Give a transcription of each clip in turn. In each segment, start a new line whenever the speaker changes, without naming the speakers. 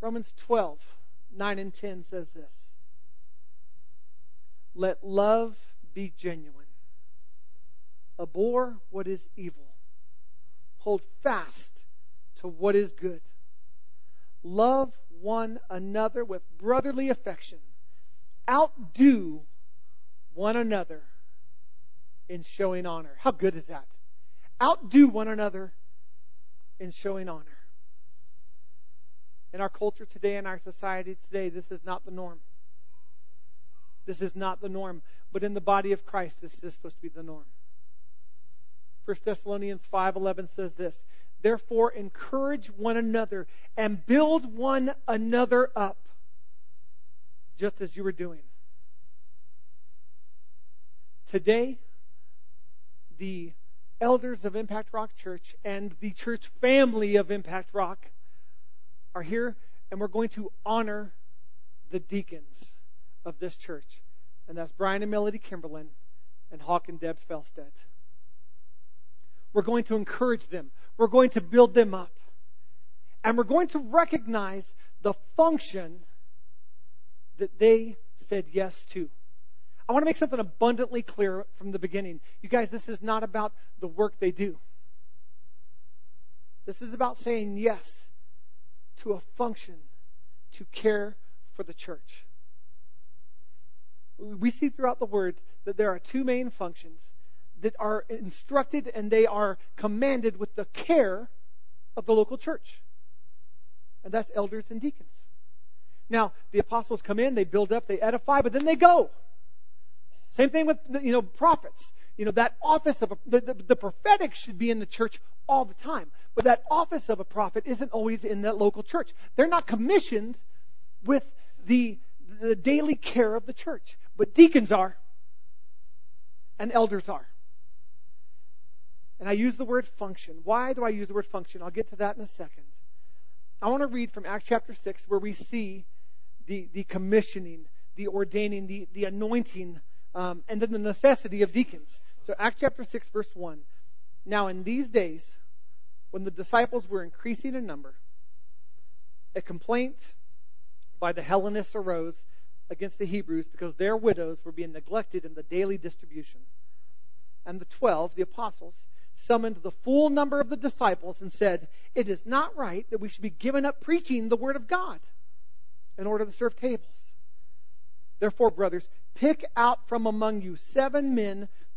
Romans 12, 9 and 10 says this Let love be genuine. Abhor what is evil. Hold fast to what is good. Love one another with brotherly affection. Outdo one another in showing honor. How good is that? Outdo one another in showing honor. In our culture today, in our society today, this is not the norm. This is not the norm. But in the body of Christ, this is supposed to be the norm. 1 Thessalonians 5:11 says this, "Therefore encourage one another and build one another up, just as you were doing." Today, the elders of Impact Rock Church and the church family of Impact Rock are here, and we're going to honor the deacons of this church. And that's Brian and Melody Kimberlin and Hawk and Deb Felstead. We're going to encourage them. We're going to build them up. And we're going to recognize the function that they said yes to. I want to make something abundantly clear from the beginning. You guys, this is not about the work they do. This is about saying yes to a function to care for the church. We see throughout the word that there are two main functions that are instructed and they are commanded with the care of the local church. And that's elders and deacons. Now, the apostles come in, they build up, they edify, but then they go. Same thing with, you know, prophets. You know, that office of a, the, the, the prophetic should be in the church all the time. But that office of a prophet isn't always in that local church. They're not commissioned with the, the daily care of the church. But deacons are. And elders are. And I use the word function. Why do I use the word function? I'll get to that in a second. I want to read from Acts chapter 6 where we see the, the commissioning, the ordaining, the, the anointing, um, and then the necessity of deacons. So Acts chapter 6 verse 1. Now in these days, when the disciples were increasing in number, a complaint by the Hellenists arose against the Hebrews because their widows were being neglected in the daily distribution. And the twelve, the apostles, summoned the full number of the disciples and said, It is not right that we should be given up preaching the word of God in order to serve tables. Therefore, brothers, pick out from among you seven men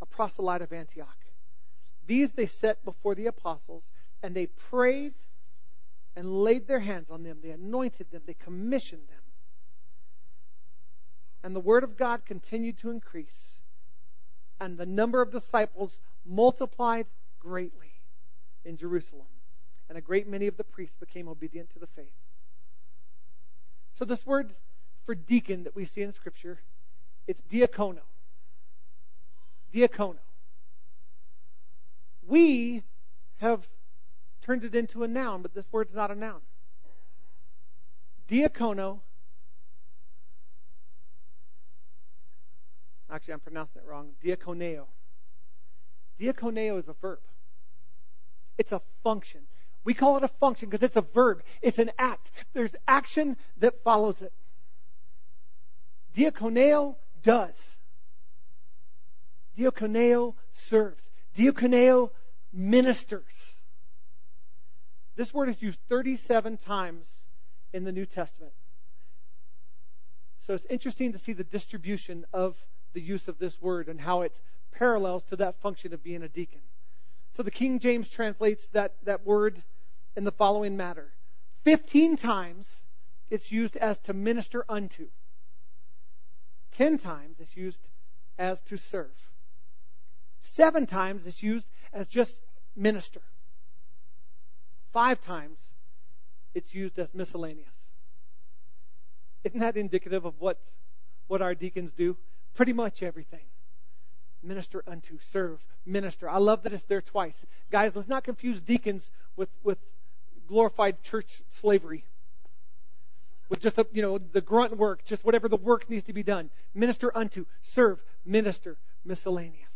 a proselyte of Antioch. These they set before the apostles, and they prayed and laid their hands on them. They anointed them. They commissioned them. And the word of God continued to increase. And the number of disciples multiplied greatly in Jerusalem. And a great many of the priests became obedient to the faith. So this word for deacon that we see in Scripture, it's diakono. Diakono. We have turned it into a noun, but this word's not a noun. Diakono. Actually, I'm pronouncing it wrong. Diakoneo. Diakoneo is a verb. It's a function. We call it a function because it's a verb. It's an act. There's action that follows it. Diakoneo does. Diakoneo serves. Diakoneo ministers. This word is used 37 times in the New Testament. So it's interesting to see the distribution of the use of this word and how it parallels to that function of being a deacon. So the King James translates that, that word in the following manner 15 times it's used as to minister unto, 10 times it's used as to serve, 7 times it's used as just minister. Five times it's used as miscellaneous. Isn't that indicative of what, what our deacons do? Pretty much everything. Minister unto, serve, minister. I love that it's there twice. Guys, let's not confuse deacons with, with glorified church slavery. With just, a, you know, the grunt work, just whatever the work needs to be done. Minister unto, serve, minister, miscellaneous.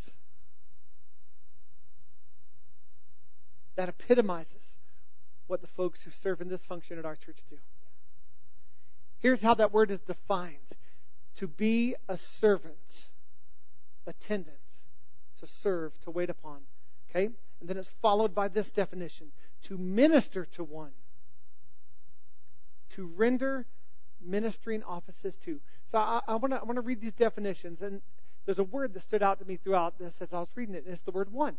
That epitomizes what the folks who serve in this function at our church do. Here's how that word is defined to be a servant, attendant, to serve, to wait upon. Okay? And then it's followed by this definition to minister to one, to render ministering offices to. So I, I want to read these definitions, and there's a word that stood out to me throughout this as I was reading it, and it's the word one.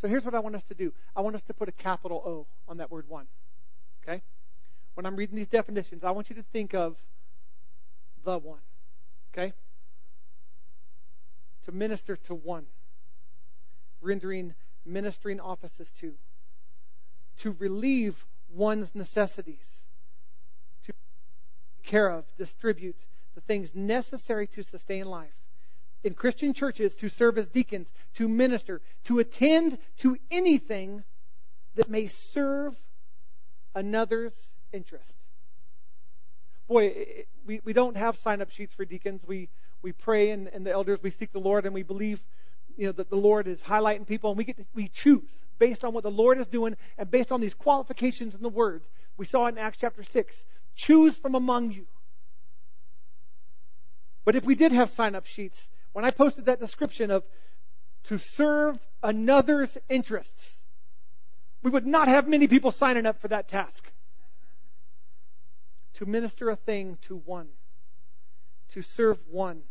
So here's what I want us to do. I want us to put a capital O on that word one. Okay? When I'm reading these definitions, I want you to think of the one. Okay? To minister to one. Rendering ministering offices to. To relieve one's necessities. To care of, distribute the things necessary to sustain life. In Christian churches, to serve as deacons, to minister, to attend to anything that may serve another's interest boy, we, we don't have sign up sheets for deacons. We, we pray and, and the elders, we seek the Lord and we believe, you know, that the Lord is highlighting people and we get to, we choose based on what the Lord is doing and based on these qualifications in the Word. We saw in Acts chapter 6. Choose from among you. But if we did have sign up sheets, when I posted that description of to serve another's interests, we would not have many people signing up for that task to minister a thing to one, to serve one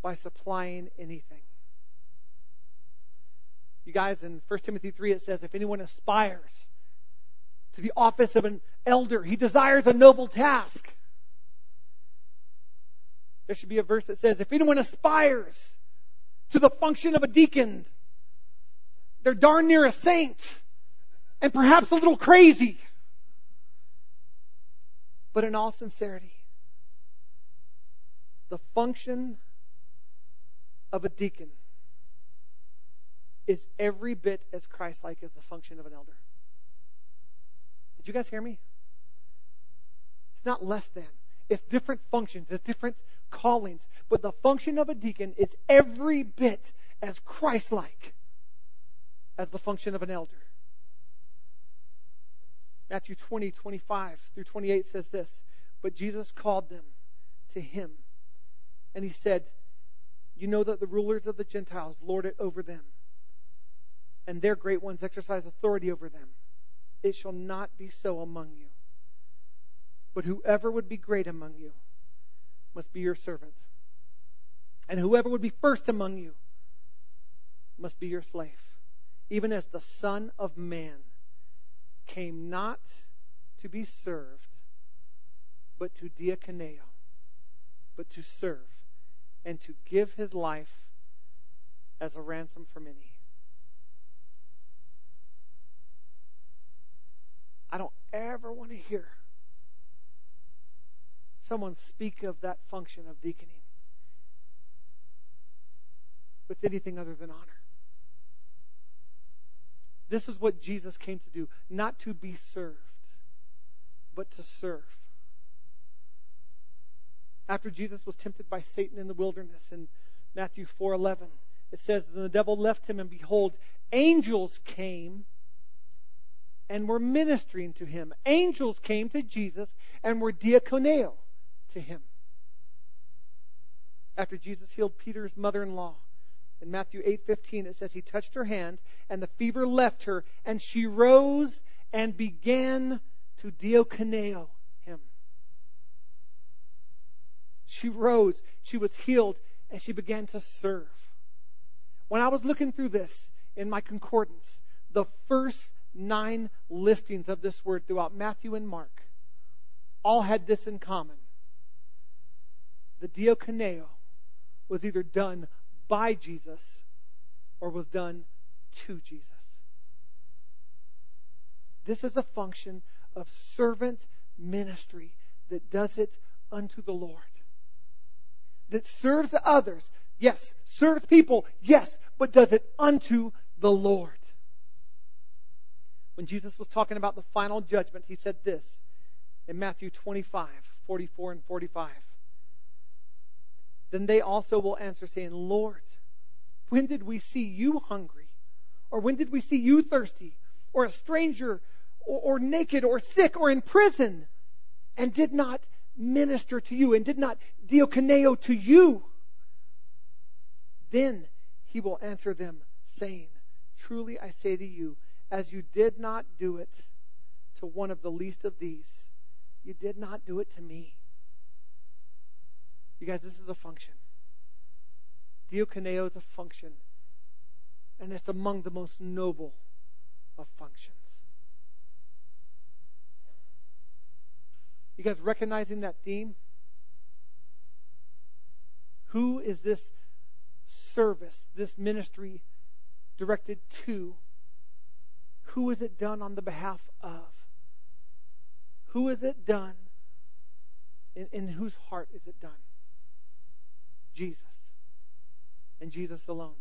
by supplying anything. You guys, in 1 Timothy 3, it says, if anyone aspires to the office of an elder, he desires a noble task. There should be a verse that says, if anyone aspires to the function of a deacon, they're darn near a saint and perhaps a little crazy. But in all sincerity, the function of a deacon is every bit as Christ like as the function of an elder. Did you guys hear me? It's not less than. It's different functions, it's different callings. But the function of a deacon is every bit as Christ like as the function of an elder. Matthew 20, 25 through 28 says this But Jesus called them to him, and he said, You know that the rulers of the Gentiles lord it over them, and their great ones exercise authority over them. It shall not be so among you. But whoever would be great among you must be your servant. And whoever would be first among you must be your slave, even as the Son of Man came not to be served, but to diakoneo, but to serve, and to give his life as a ransom for many. I don't ever want to hear someone speak of that function of deaconing with anything other than honor. This is what Jesus came to do, not to be served, but to serve. After Jesus was tempted by Satan in the wilderness in Matthew 4:11, it says, "Then the devil left him and behold, angels came and were ministering to him. Angels came to Jesus and were diakoneo to him." After Jesus healed Peter's mother-in-law, in Matthew 8:15 it says he touched her hand and the fever left her and she rose and began to diakoneo him. She rose, she was healed and she began to serve. When I was looking through this in my concordance, the first 9 listings of this word throughout Matthew and Mark all had this in common. The diakoneo was either done by Jesus or was done to Jesus. This is a function of servant ministry that does it unto the Lord. That serves others, yes. Serves people, yes, but does it unto the Lord. When Jesus was talking about the final judgment, he said this in Matthew 25, 44 and 45. Then they also will answer, saying, Lord, when did we see you hungry? Or when did we see you thirsty? Or a stranger? Or, or naked? Or sick? Or in prison? And did not minister to you? And did not diakoneo to you? Then he will answer them, saying, Truly I say to you, as you did not do it to one of the least of these, you did not do it to me. You guys, this is a function. Diakoneo is a function, and it's among the most noble of functions. You guys recognizing that theme? Who is this service, this ministry directed to? Who is it done on the behalf of? Who is it done? In, in whose heart is it done? Jesus. And Jesus alone.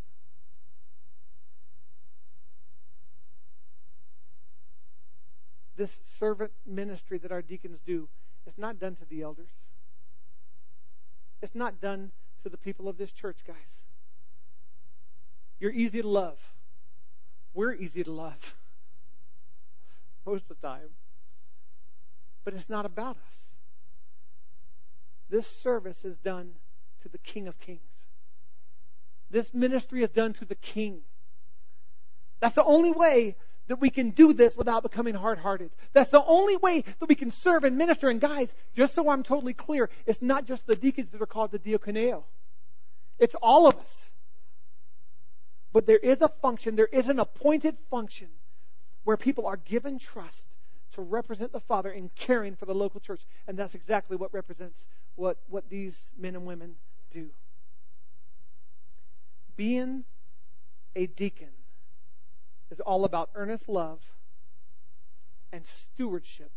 This servant ministry that our deacons do is not done to the elders. It's not done to the people of this church, guys. You're easy to love. We're easy to love most of the time. But it's not about us. This service is done to the King of Kings. This ministry is done to the King. That's the only way that we can do this without becoming hard hearted. That's the only way that we can serve and minister. And guys, just so I'm totally clear, it's not just the deacons that are called the diakoneo. It's all of us. But there is a function, there is an appointed function where people are given trust to represent the Father in caring for the local church. And that's exactly what represents what, what these men and women do. Being a deacon is all about earnest love and stewardship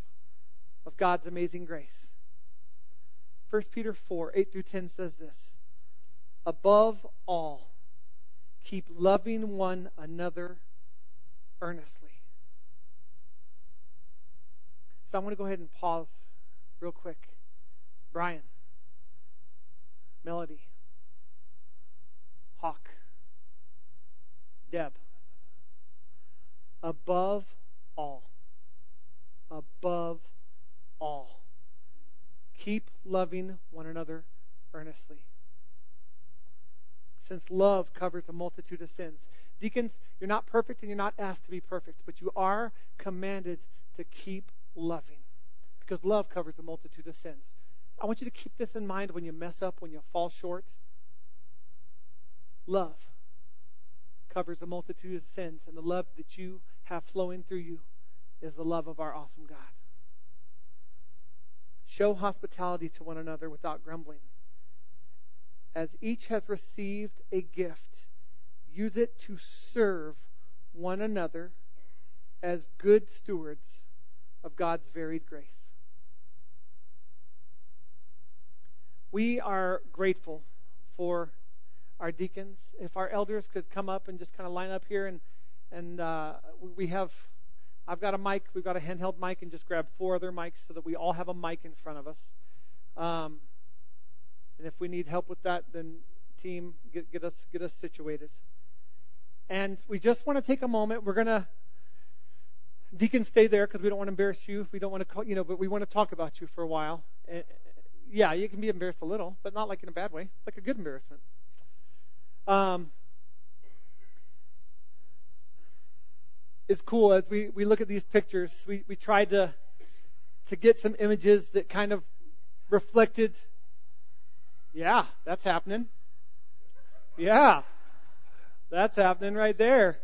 of God's amazing grace. 1 Peter 4 8 through 10 says this Above all, keep loving one another earnestly. So I'm going to go ahead and pause real quick. Brian, Melody, Hawk, Deb. Above all, above all, keep loving one another earnestly. Since love covers a multitude of sins. Deacons, you're not perfect and you're not asked to be perfect, but you are commanded to keep loving because love covers a multitude of sins. I want you to keep this in mind when you mess up, when you fall short. Love covers a multitude of sins, and the love that you have flowing through you is the love of our awesome God. Show hospitality to one another without grumbling. As each has received a gift, use it to serve one another as good stewards of God's varied grace. We are grateful for our deacons. If our elders could come up and just kind of line up here, and and uh, we have, I've got a mic. We've got a handheld mic, and just grab four other mics so that we all have a mic in front of us. Um, and if we need help with that, then team, get, get us get us situated. And we just want to take a moment. We're gonna deacon stay there because we don't want to embarrass you. We don't want to, call, you know, but we want to talk about you for a while. Yeah, you can be embarrassed a little, but not like in a bad way, like a good embarrassment. Um, it's cool as we, we look at these pictures. We, we tried to to get some images that kind of reflected. Yeah, that's happening. Yeah, that's happening right there.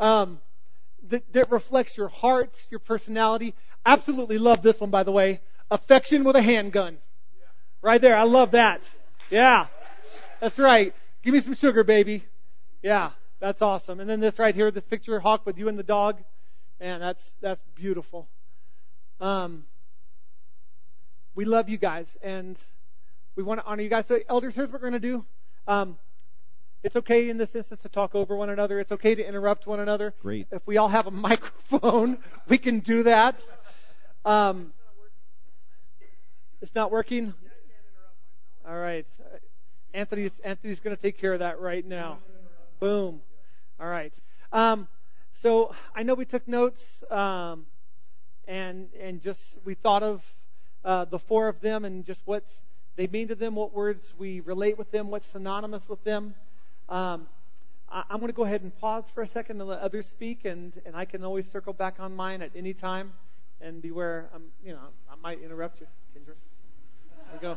Um, that, that reflects your heart, your personality. Absolutely love this one, by the way. Affection with a handgun. Right there. I love that. Yeah. That's right. Give me some sugar, baby. Yeah. That's awesome. And then this right here, this picture of Hawk with you and the dog. Man, that's, that's beautiful. Um, we love you guys and we want to honor you guys. So, elders, here's what we're going to do. Um, it's okay in this instance to talk over one another. It's okay to interrupt one another.
Great.
If we all have a microphone, we can do that. Um, it's not working. All right. Anthony's Anthony's going to take care of that right now. Boom. All right. Um, so I know we took notes, um, and and just we thought of uh, the four of them and just what they mean to them, what words we relate with them, what's synonymous with them. Um, I, am going to go ahead and pause for a second and let others speak, and and I can always circle back on mine at any time. And beware, I'm you know I might interrupt you, Kendra. Go.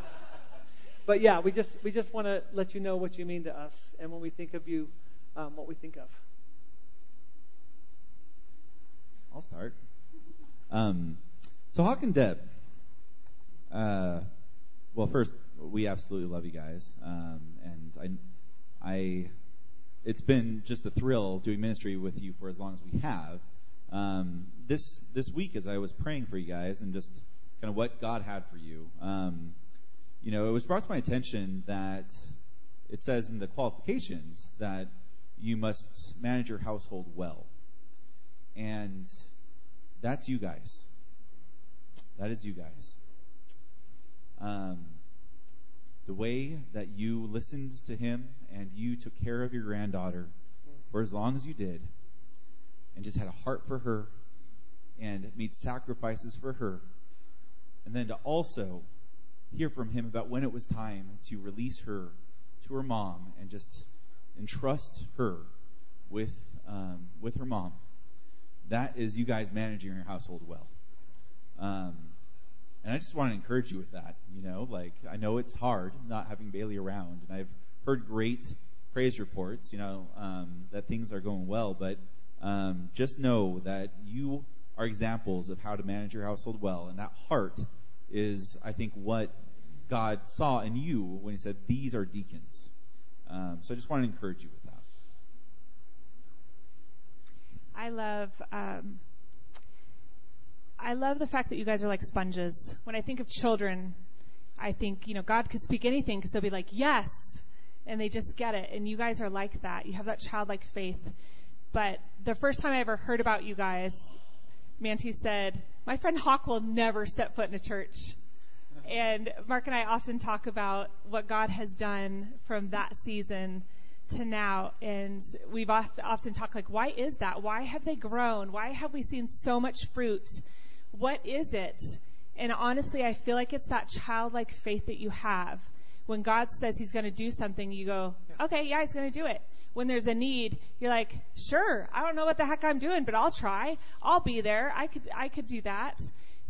But yeah, we just we just want to let you know what you mean to us, and when we think of you, um, what we think of.
I'll start. Um, so Hawk and Deb. Uh, well, first, we absolutely love you guys, um, and I, I, it's been just a thrill doing ministry with you for as long as we have. Um, this this week, as I was praying for you guys and just kind of what God had for you, um, you know, it was brought to my attention that it says in the qualifications that you must manage your household well. And that's you guys. That is you guys. Um, the way that you listened to him and you took care of your granddaughter for as long as you did, and just had a heart for her and made sacrifices for her, and then to also hear from him about when it was time to release her to her mom and just entrust her with um, with her mom. That is you guys managing your household well. Um, and I just want to encourage you with that. You know, like I know it's hard not having Bailey around, and I've heard great praise reports. You know um, that things are going well, but um, just know that you are examples of how to manage your household well, and that heart is, I think, what God saw in you when He said, "These are deacons." Um, so I just want to encourage you with that.
I love. Um, I love the fact that you guys are like sponges. When I think of children, I think you know God could speak anything because they'll be like yes, and they just get it. And you guys are like that. You have that childlike faith. But the first time I ever heard about you guys, Manti said, "My friend Hawk will never step foot in a church." And Mark and I often talk about what God has done from that season to now. And we've often talked like, why is that? Why have they grown? Why have we seen so much fruit? What is it? And honestly, I feel like it's that childlike faith that you have. When God says He's going to do something, you go, okay, yeah, He's going to do it. When there's a need, you're like, sure, I don't know what the heck I'm doing, but I'll try. I'll be there. I could, I could do that.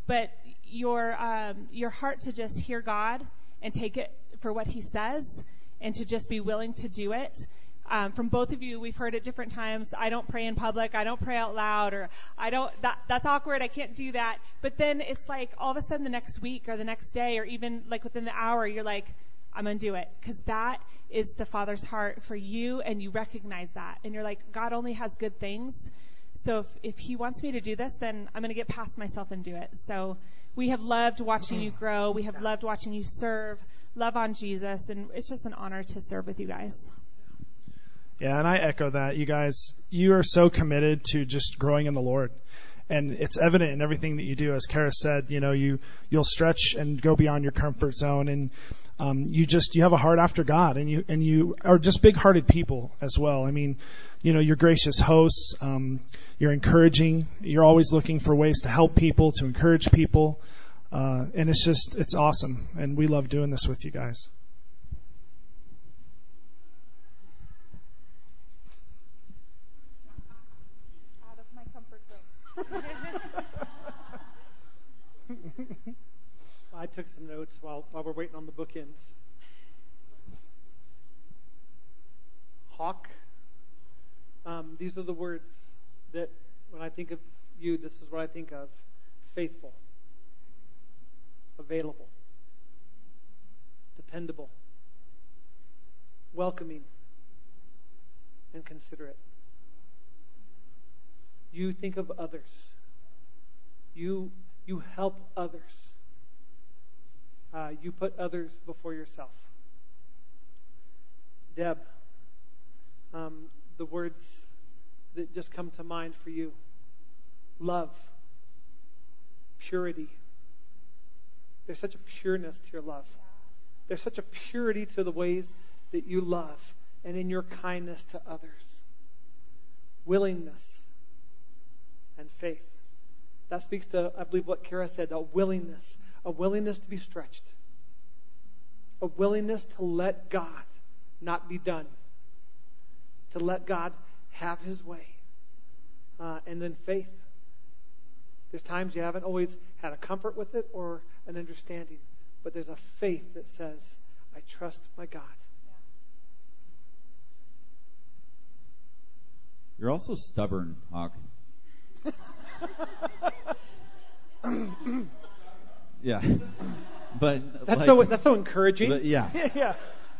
But your um, your heart to just hear God and take it for what He says, and to just be willing to do it. Um, from both of you, we've heard at different times. I don't pray in public. I don't pray out loud, or I don't. That that's awkward. I can't do that. But then it's like all of a sudden the next week or the next day or even like within the hour, you're like, I'm gonna do it because that is the Father's heart for you, and you recognize that, and you're like, God only has good things. So if, if He wants me to do this, then I'm gonna get past myself and do it. So we have loved watching you grow. We have loved watching you serve, love on Jesus, and it's just an honor to serve with you guys.
Yeah, and I echo that. You guys, you are so committed to just growing in the Lord. And it's evident in everything that you do. As Kara said, you know, you, you'll stretch and go beyond your comfort zone. And, um, you just, you have a heart after God and you, and you are just big hearted people as well. I mean, you know, you're gracious hosts. Um, you're encouraging. You're always looking for ways to help people, to encourage people. Uh, and it's just, it's awesome. And we love doing this with you guys.
Out of my comfort zone.
I took some notes while, while we're waiting on the bookends. Hawk. Um, these are the words that when I think of you, this is what I think of faithful, available, dependable, welcoming, and considerate. You think of others. You, you help others. Uh, you put others before yourself. Deb, um, the words that just come to mind for you love, purity. There's such a pureness to your love. There's such a purity to the ways that you love and in your kindness to others. Willingness and faith. That speaks to, I believe, what Kara said a willingness, a willingness to be stretched, a willingness to let God not be done, to let God have his way. Uh, and then faith. There's times you haven't always had a comfort with it or an understanding, but there's a faith that says, I trust my God.
You're also stubborn, Hawk. yeah. But
that's
like,
so that's so encouraging.
But yeah.
yeah.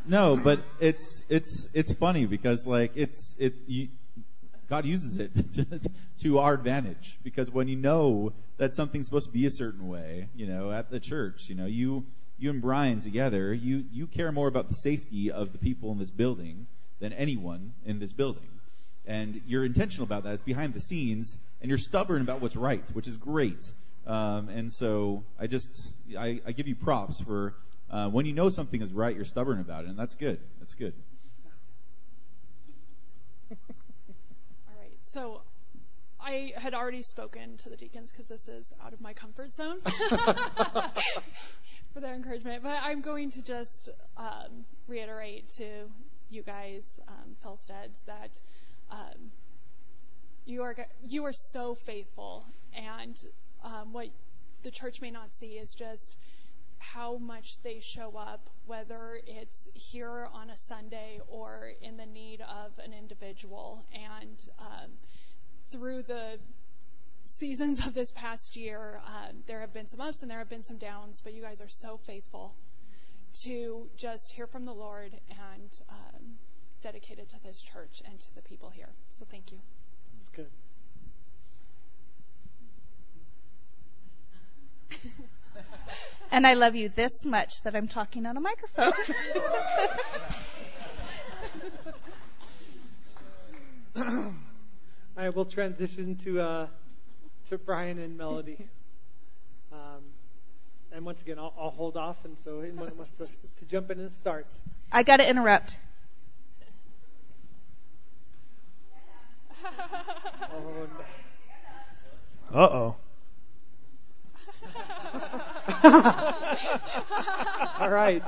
No, but it's it's it's funny because like it's it you, God uses it to our advantage because when you know that something's supposed to be a certain way, you know, at the church, you know, you you and Brian together, you you care more about the safety of the people in this building than anyone in this building. And you're intentional about that. It's behind the scenes, and you're stubborn about what's right, which is great. Um, and so I just I, I give you props for uh, when you know something is right, you're stubborn about it, and that's good. That's good.
All right. So I had already spoken to the deacons because this is out of my comfort zone for their encouragement. But I'm going to just um, reiterate to you guys, um, Felsteads, that um, you are you are so faithful, and what the church may not see is just how much they show up, whether it's here on a Sunday or in the need of an individual. And um, through the seasons of this past year, um, there have been some ups and there have been some downs, but you guys are so faithful to just hear from the Lord and um, dedicated to this church and to the people here. So thank you.
That's good.
And I love you this much that I'm talking on a microphone.
All right, we'll transition to uh, to Brian and Melody. Um, and once again, I'll, I'll, hold off, and so anyone wants to, to jump in and start.
I got to interrupt.
Uh oh.
All right.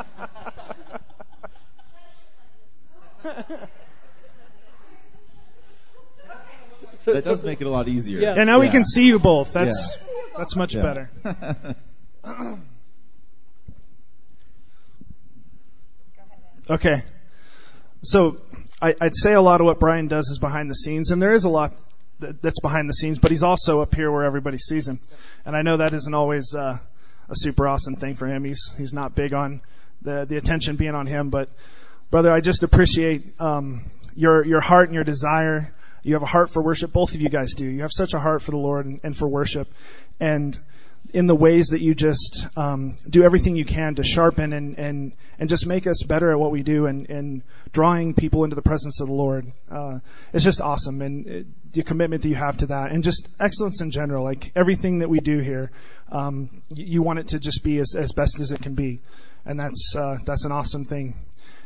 So, that does so, make it a lot easier.
Yeah, yeah now yeah. we can see you both. That's yeah. that's much better. okay. So I, would say a lot of what Brian does is behind the scenes, and there is a lot that, that's behind the scenes, but he's also up here where everybody sees him. And I know that isn't always uh, a super awesome thing for him. He's he's not big on the the attention being on him, but brother, I just appreciate um, your your heart and your desire. You have a heart for worship. Both of you guys do. You have such a heart for the Lord and, and for worship, and in the ways that you just um, do everything you can to sharpen and, and, and just make us better at what we do and, and drawing people into the presence of the Lord. Uh, it's just awesome. And it, the commitment that you have to that and just excellence in general, like everything that we do here, um, you, want it to just be as, as best as it can be. And that's, uh, that's an awesome thing.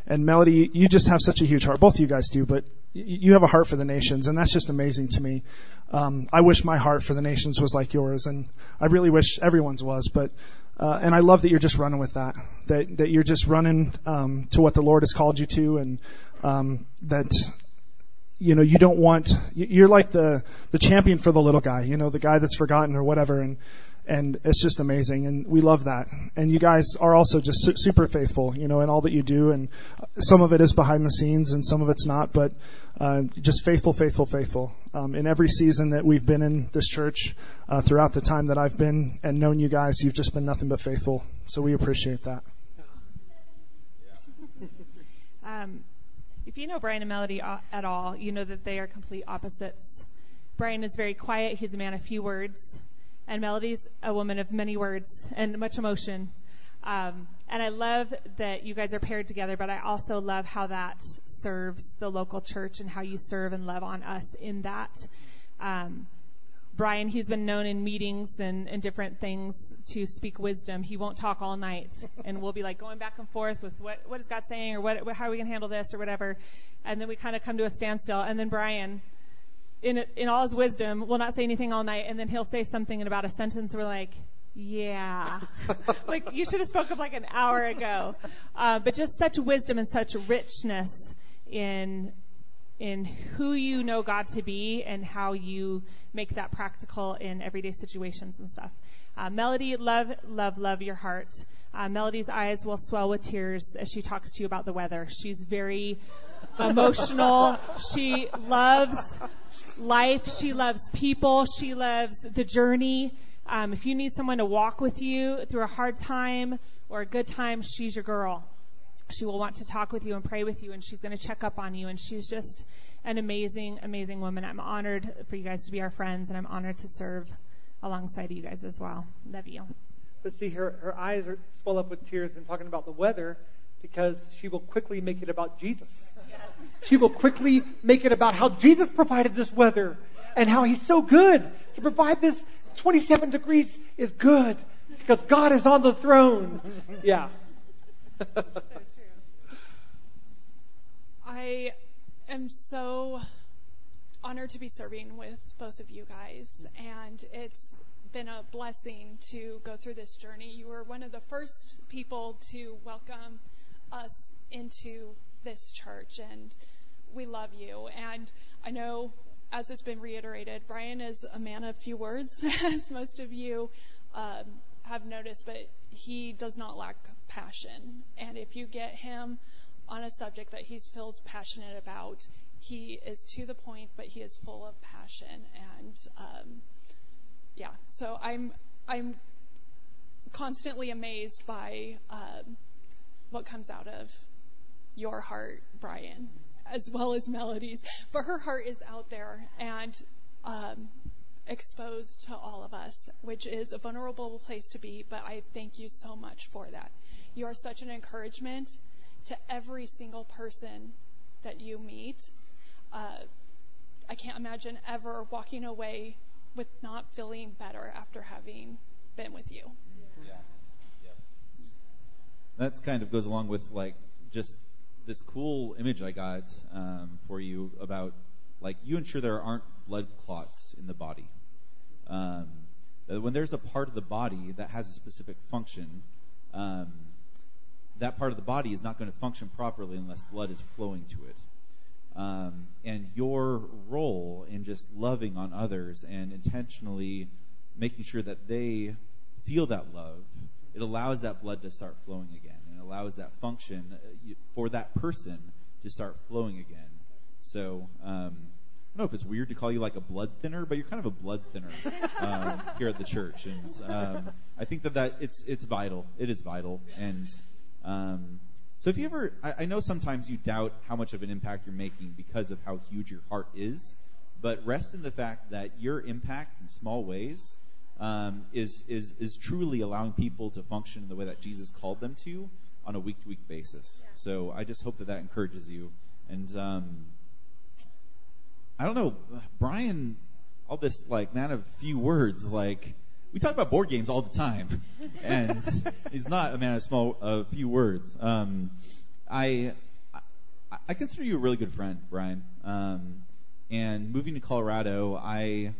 And Melody, you just have such a huge heart. Both of you guys do, but you have a heart for the nations, and that's just amazing to me. Um, I wish my heart for the nations was like yours, and I really wish everyone's was. But uh, and I love that you're just running with that. That that you're just running um, to what the Lord has called you to, and um, that you know you don't want. You're like the the champion for the little guy. You know the guy that's forgotten or whatever, and and it's just amazing and we love that and you guys are also just su- super faithful you know in all that you do and some of it is behind the scenes and some of it's not but uh, just faithful faithful faithful. Um, in every season that we've been in this church uh, throughout the time that i've been and known you guys you've just been nothing but faithful. So we appreciate that.
Um, if you know brian and melody at all you know that they are complete opposites. Brian is very quiet. He's a man of few words. And Melody's a woman of many words and much emotion. Um, and I love that you guys are paired together, but I also love how that serves the local church and how you serve and love on us in that. Um, Brian, he's been known in meetings and, and different things to speak wisdom. He won't talk all night, and we'll be like going back and forth with what what is God saying, or what how are we gonna handle this, or whatever. And then we kind of come to a standstill. And then Brian, in in all his wisdom, will not say anything all night, and then he'll say something in about a sentence. We're like, yeah, like you should have spoke up like an hour ago. Uh, but just such wisdom and such richness in in who you know God to be and how you make that practical in everyday situations and stuff. Uh, Melody, love, love, love your heart. Uh, Melody's eyes will swell with tears as she talks to you about the weather. She's very emotional. she loves life. She loves people. She loves the journey. Um, if you need someone to walk with you through a hard time or a good time, she's your girl. She will want to talk with you and pray with you and she's going to check up on you and she's just an amazing amazing woman. I'm honored for you guys to be our friends and i'm honored to serve alongside you guys as well. Love you.
But see her her eyes are swell up with tears and talking about the weather because she will quickly make it about jesus. Yes. she will quickly make it about how jesus provided this weather and how he's so good to provide this 27 degrees is good because god is on the throne yeah
I am so honored to be serving with both of you guys, and it's been a blessing to go through this journey. You were one of the first people to welcome us into this church, and we love you. And I know, as has been reiterated, Brian is a man of few words, as most of you um, have noticed, but he does not lack passion. And if you get him on a subject that he feels passionate about. He is to the point, but he is full of passion, and um, yeah. So I'm I'm constantly amazed by um, what comes out of your heart, Brian, as well as Melody's. But her heart is out there and um, exposed to all of us, which is a vulnerable place to be. But I thank you so much for that. You are such an encouragement to every single person that you meet. Uh, I can't imagine ever walking away with not feeling better after having been with you.
Yeah. yeah. That kind of goes along with like just this cool image I got um, for you about like you ensure there aren't blood clots in the body. Um, when there's a part of the body that has a specific function, um, that part of the body is not going to function properly unless blood is flowing to it. Um, and your role in just loving on others and intentionally making sure that they feel that love, it allows that blood to start flowing again and allows that function uh, for that person to start flowing again. So, um, I don't know if it's weird to call you like a blood thinner, but you're kind of a blood thinner um, here at the church, and um, I think that that it's it's vital. It is vital, and um, so if you ever, I, I know sometimes you doubt how much of an impact you're making because of how huge your heart is, but rest in the fact that your impact in small ways um, is is is truly allowing people to function in the way that Jesus called them to on a week to week basis. Yeah. So I just hope that that encourages you. And um, I don't know, Brian, all this like man of few words, like we talk about board games all the time, and he's not a man of small, a few words. Um, I, I consider you a really good friend, Brian. Um, and moving to Colorado, I,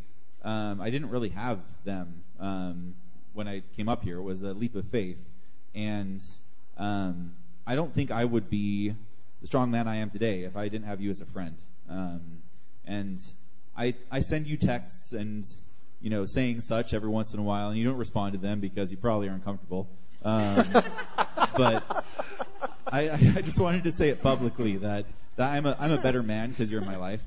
um, I didn't really have them um, when I came up here. It was a leap of faith, and um, I don't think I would be the strong man I am today if I didn't have you as a friend. Um, and I, I send you texts and you know, saying such every once in a while, and you don't respond to them because you probably are uncomfortable. Um, but I, I just wanted to say it publicly that, that I'm a I'm a better man because you're in my life,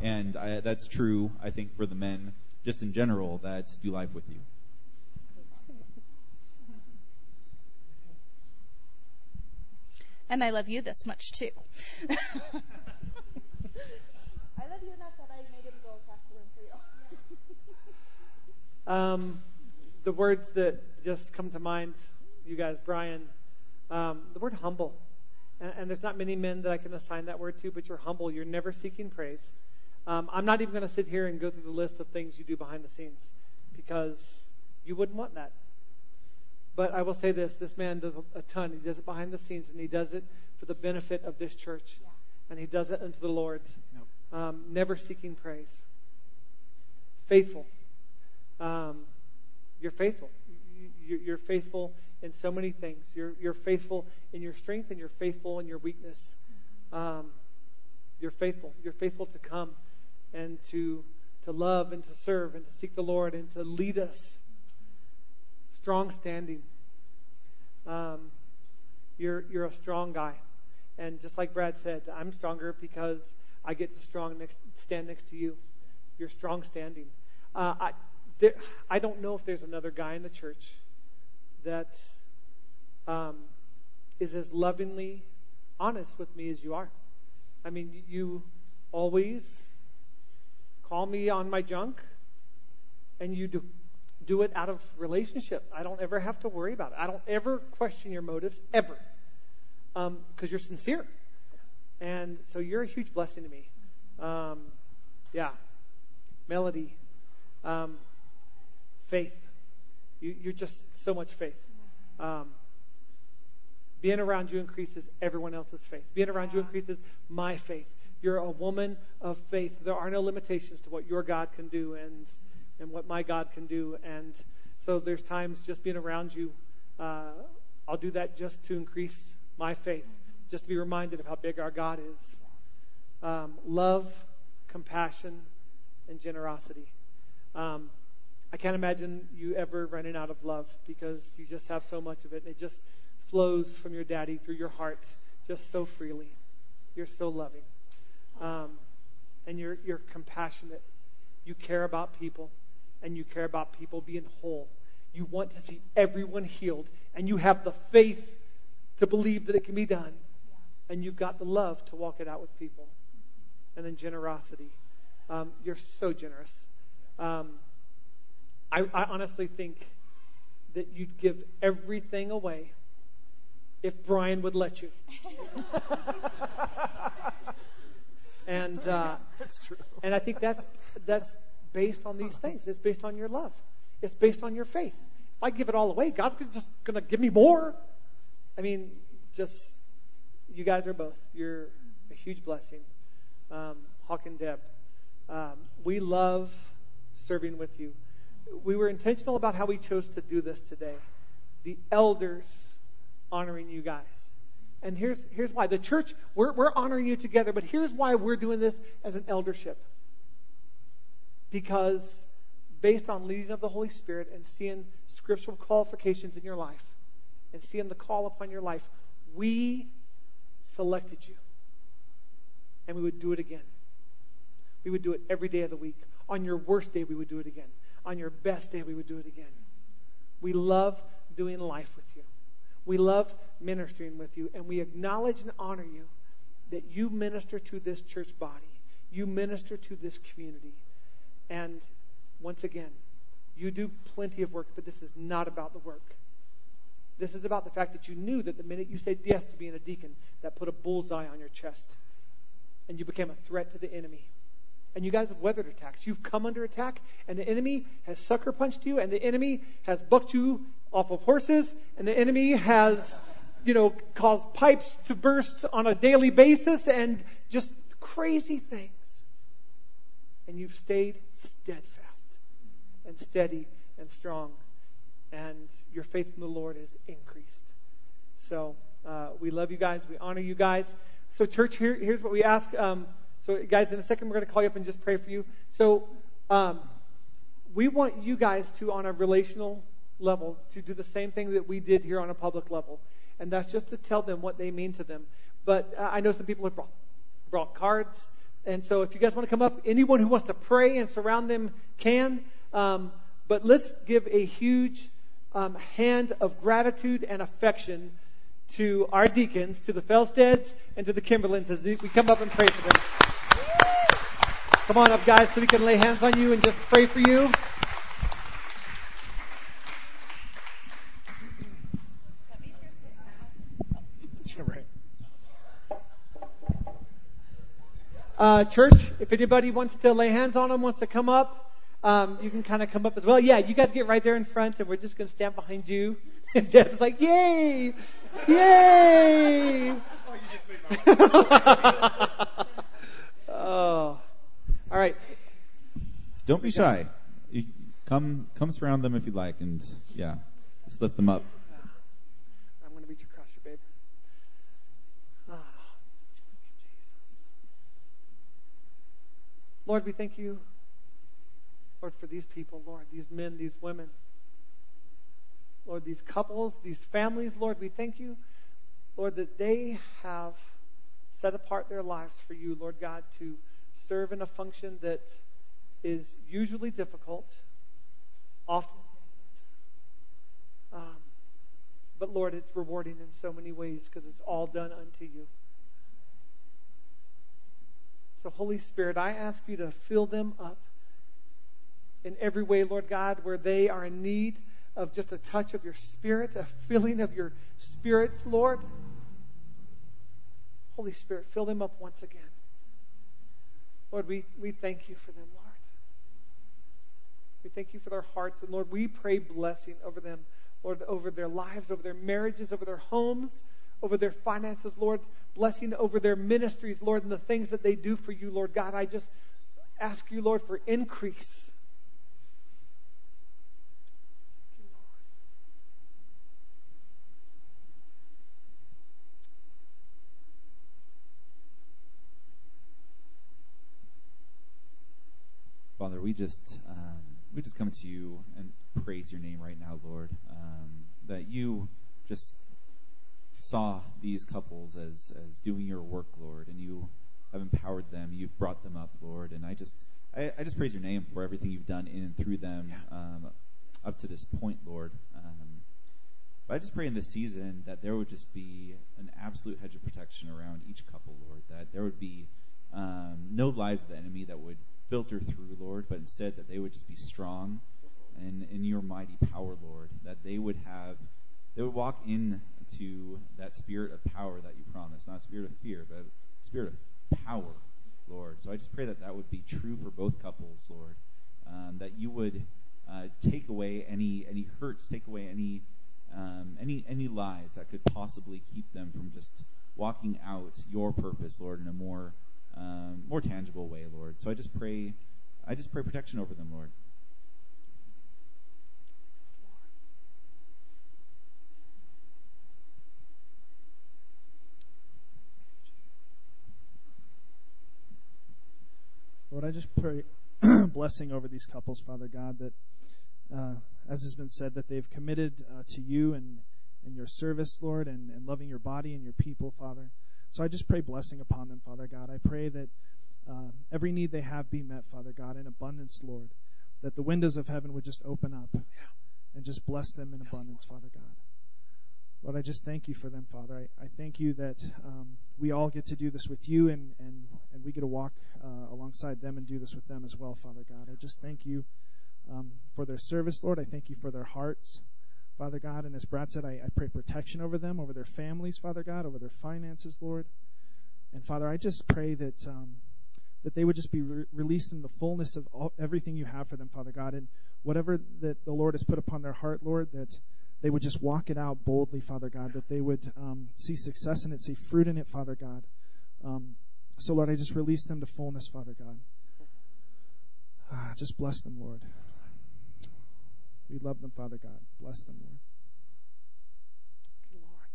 and I, that's true. I think for the men, just in general, that do life with you.
And I love you this much too. I
love you enough that I made him go across the room for
you. um, the words that just come to mind you guys, Brian, um, the word humble. And, and, there's not many men that I can assign that word to, but you're humble. You're never seeking praise. Um, I'm not even going to sit here and go through the list of things you do behind the scenes because you wouldn't want that. But I will say this this man does a ton. He does it behind the scenes, and he does it for the benefit of this church. Yeah. And he does it unto the Lord, nope. um, never seeking praise. Faithful. Um, you're faithful. You're faithful in so many things. You're, you're faithful in your strength and you're faithful in your weakness. Um, you're faithful. You're faithful to come and to, to love and to serve and to seek the Lord and to lead us. Strong standing. Um, you're, you're a strong guy. And just like Brad said, I'm stronger because I get to strong next, stand next to you. You're strong standing. Uh, I, there, I don't know if there's another guy in the church that um, is as lovingly honest with me as you are. I mean, you always call me on my junk, and you do, do it out of relationship. I don't ever have to worry about it. I don't ever question your motives, ever, because um, you're sincere. And so you're a huge blessing to me. Um, yeah. Melody. Um, faith. You, are just so much faith. Um, being around you increases everyone else's faith. Being around you increases my faith. You're a woman of faith. There are no limitations to what your God can do and and what my God can do. And so there's times just being around you, uh, I'll do that just to increase my faith, just to be reminded of how big our God is. Um, love, compassion, and generosity. Um, I can't imagine you ever running out of love because you just have so much of it. It just flows from your daddy through your heart just so freely. You're so loving. Um, and you're, you're compassionate. You care about people, and you care about people being whole. You want to see everyone healed, and you have the faith to believe that it can be done. And you've got the love to walk it out with people. And then generosity. Um, you're so generous. Um, I, I honestly think that you'd give everything away if Brian would let you. and uh, that's true. And I think that's that's based on these things. It's based on your love. It's based on your faith. If I give it all away, God's just going to give me more. I mean, just you guys are both. You're a huge blessing. Um, Hawk and Deb, um, we love serving with you. We were intentional about how we chose to do this today. The elders honoring you guys. And here's, here's why. The church, we're, we're honoring you together, but here's why we're doing this as an eldership. Because based on leading of the Holy Spirit and seeing scriptural qualifications in your life and seeing the call upon your life, we selected you. And we would do it again. We would do it every day of the week. On your worst day, we would do it again. On your best day, we would do it again. We love doing life with you. We love ministering with you, and we acknowledge and honor you that you minister to this church body. You minister to this community. And once again, you do plenty of work, but this is not about the work. This is about the fact that you knew that the minute you said yes to being a deacon, that put a bullseye on your chest. And you became a threat to the enemy. And you guys have weathered attacks. You've come under attack, and the enemy has sucker punched you, and the enemy has bucked you off of horses, and the enemy has, you know, cause pipes to burst on a daily basis, and just crazy things. And you've stayed steadfast and steady and strong, and your faith in the Lord has increased. So uh, we love you guys. We honor you guys. So, church, here, here's what we ask. Um, so, guys, in a second, we're going to call you up and just pray for you. So, um, we want you guys to, on a relational level to do the same thing that we did here on a public level. And that's just to tell them what they mean to them. But I know some people have brought, brought cards. And so if you guys want to come up, anyone who wants to pray and surround them can. Um, but let's give a huge um, hand of gratitude and affection to our deacons, to the Felsteads, and to the Kimberlins as we come up and pray for them. Come on up, guys, so we can lay hands on you and just pray for you. Uh, church, if anybody wants to lay hands on them, wants to come up, um, you can kind of come up as well. Yeah, you guys get right there in front, and we're just going to stand behind you. And Deb's like, yay! Yay! oh. All right.
Don't be shy. Come come surround them if you like, and yeah, just lift them up.
I'm going to reach across you, babe. Ah, thank you, Jesus. Lord, we thank you, Lord, for these people, Lord, these men, these women. Lord, these couples, these families, Lord, we thank you, Lord, that they have set apart their lives for you, Lord God, to serve in a function that is usually difficult, often. Um, but Lord, it's rewarding in so many ways because it's all done unto you. Holy Spirit, I ask you to fill them up in every way, Lord God, where they are in need of just a touch of your spirit, a filling of your spirits, Lord. Holy Spirit, fill them up once again. Lord, we, we thank you for them, Lord. We thank you for their hearts. And Lord, we pray blessing over them, Lord, over their lives, over their marriages, over their homes, over their finances, Lord, blessing over their ministries, Lord, and the things that they do for you, Lord God. I just ask you, Lord, for increase.
Father, we just um, we just come to you and praise your name right now, Lord. Um, that you just saw these couples as as doing your work, Lord, and you have empowered them. You've brought them up, Lord, and I just I, I just praise your name for everything you've done in and through them um, up to this point, Lord. Um, but I just pray in this season that there would just be an absolute hedge of protection around each couple, Lord. That there would be um, no lies of the enemy that would filter through, Lord, but instead that they would just be strong and in your mighty power, Lord, that they would have, they would walk into that spirit of power that you promised, not a spirit of fear, but a spirit of power, Lord. So I just pray that that would be true for both couples, Lord, um, that you would uh, take away any any hurts, take away any um, any any lies that could possibly keep them from just walking out your purpose, Lord, in a more um, more tangible way, Lord. So I just pray, I just pray protection over them, Lord.
Lord, I just pray blessing over these couples, Father God, that uh, as has been said, that they've committed uh, to you and, and your service, Lord, and, and loving your body and your people, Father. So I just pray blessing upon them, Father God. I pray that uh, every need they have be met, Father God, in abundance, Lord. That the windows of heaven would just open up and just bless them in abundance, Father God. Lord, I just thank you for them, Father. I, I thank you that um, we all get to do this with you and, and, and we get to walk uh, alongside them and do this with them as well, Father God. I just thank you um, for their service, Lord. I thank you for their hearts. Father God. And as Brad said, I, I pray protection over them, over their families, Father God, over their finances, Lord. And Father, I just pray that um, that they would just be re- released in the fullness of all, everything you have for them, Father God, and whatever that the Lord has put upon their heart, Lord, that they would just walk it out boldly, Father God, that they would um, see success in it, see fruit in it, Father God. Um, so, Lord, I just release them to fullness, Father God. Ah, just bless them, Lord. We love them, Father God. Bless them, Lord.
Lord.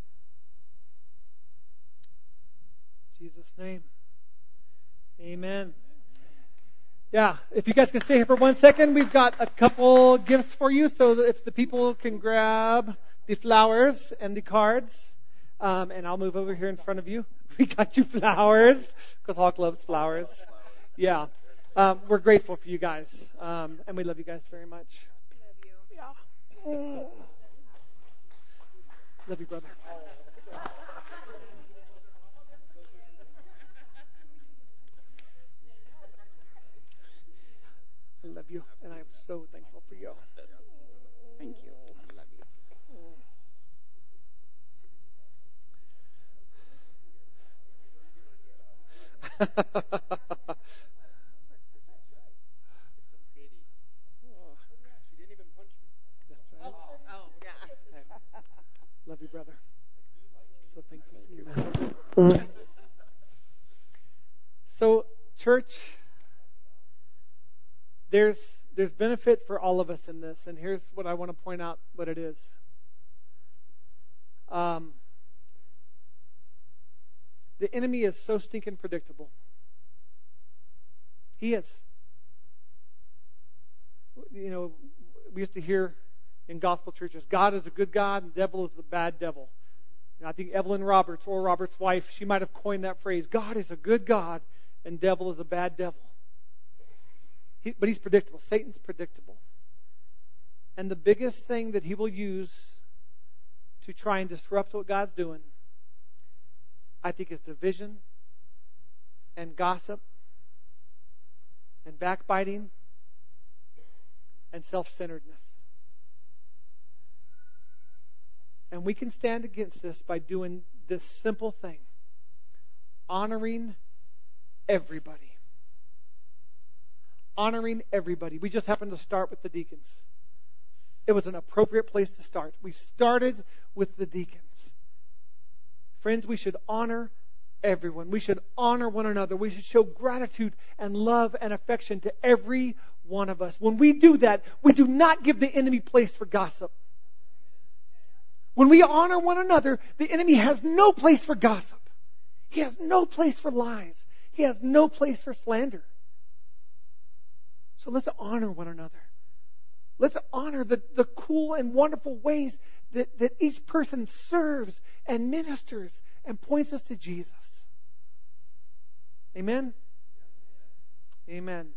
Jesus' name. Amen. Yeah, if you guys can stay here for one second, we've got a couple gifts for you. So if the people can grab the flowers and the cards, um, and I'll move over here in front of you. We got you flowers because Hawk loves flowers. Yeah, um, we're grateful for you guys, um, and we love you guys very much. Love you, brother. I love you, and I am so thankful for you. Thank you. I love you. That's right.
Oh, yeah.
Love you, brother. So thankful for you, man. Mm. So, church, there's there's benefit for all of us in this, and here's what I want to point out what it is. Um, the enemy is so stinking predictable. He is. You know, we used to hear in gospel churches, God is a good God and devil is a bad devil. And I think Evelyn Roberts, Oral Roberts' wife, she might have coined that phrase God is a good God and devil is a bad devil. He, but he's predictable. Satan's predictable. And the biggest thing that he will use to try and disrupt what God's doing, I think, is division and gossip and backbiting and self centeredness. And we can stand against this by doing this simple thing honoring everybody. Honoring everybody. We just happened to start with the deacons. It was an appropriate place to start. We started with the deacons. Friends, we should honor everyone. We should honor one another. We should show gratitude and love and affection to every one of us. When we do that, we do not give the enemy place for gossip. When we honor one another, the enemy has no place for gossip. He has no place for lies. He has no place for slander. So let's honor one another. Let's honor the, the cool and wonderful ways that, that each person serves and ministers and points us to Jesus. Amen? Amen.